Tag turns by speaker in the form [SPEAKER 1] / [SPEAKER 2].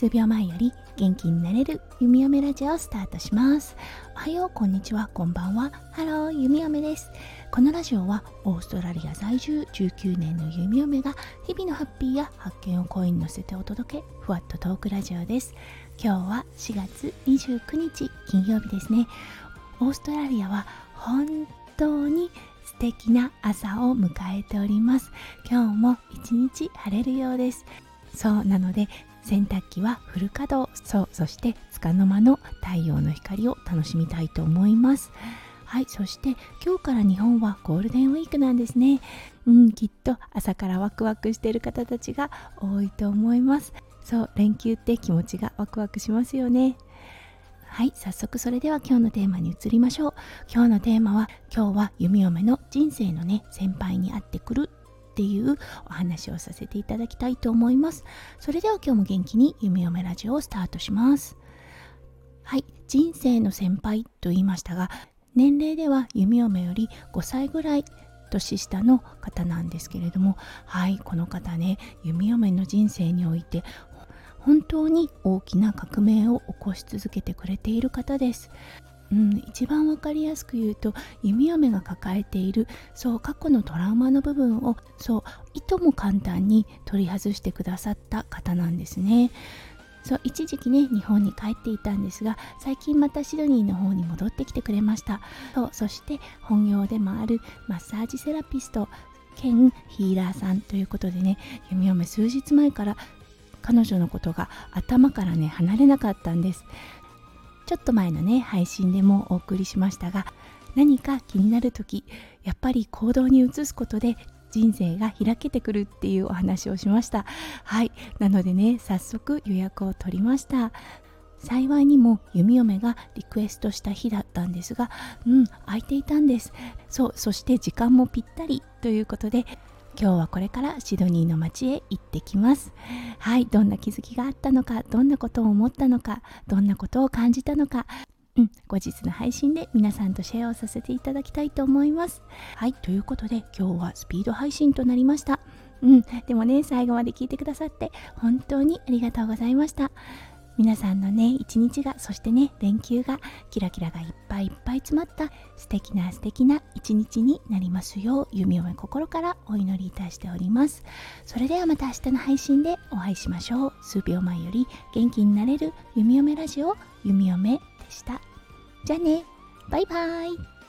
[SPEAKER 1] 数秒前より元気になれるゆみよめラジオスタートします。おはようこんにちはこんばんは。ハロー弓嫁です。このラジオはオーストラリア在住19年のゆみよめが日々のハッピーや発見を声に乗せてお届けふわっとトークラジオです。今日は4月29日金曜日ですね。オーストラリアは本当に素敵な朝を迎えております。今日も一日晴れるようです。そうなので洗濯機はフル稼働。そうそして束の間の太陽の光を楽しみたいと思います。はいそして今日から日本はゴールデンウィークなんですね。うんきっと朝からワクワクしてる方たちが多いと思います。そう連休って気持ちがワクワクしますよね。はい早速それでは今日のテーマに移りましょう。今日のテーマは今日は弓嫁の人生のね先輩に会ってくるっていうお話をさせていただきたいと思います。それでは今日も元気に夢嫁ラジオをスタートします。はい人生の先輩と言いましたが年齢では弓嫁より5歳ぐらい年下の方なんですけれどもはいこの方ね弓嫁の人生において本当に大きな革命を起こし続けてくれている方です。うん、一番わかりやすく言うと弓嫁が抱えているそう過去のトラウマの部分をそういとも簡単に取り外してくださった方なんですね。そう一時期ね日本に帰っていたんですが最近またシドニーの方に戻ってきてくれましたそうそして本業でもあるマッサージセラピスト兼ヒーラーさんということでね弓嫁数日前から彼女のことが頭からね離れなかったんですちょっと前のね配信でもお送りしましたが何か気になる時やっぱり行動に移すことで人生が開けてくるっていうお話をしました。はい。なのでね早速予約を取りました。幸いにも弓嫁がリクエストした日だったんですがうん空いていたんです。そうそして時間もぴったりということで今日はこれからシドニーの街へ行ってきます。はいどんな気づきがあったのかどんなことを思ったのかどんなことを感じたのか。うん、後日の配信で皆さんとシェアをさせていただきたいと思います。はいということで今日はスピード配信となりました。うんでもね最後まで聞いてくださって本当にありがとうございました。皆さんのね一日がそしてね連休がキラキラがいっぱいいっぱい詰まった素敵な素敵な一日になりますよう弓嫁心からお祈りいたしております。それではまた明日の配信でお会いしましょう。数秒前より元気になれる弓嫁ラジオ弓嫁でした。じゃあね。バイバイ。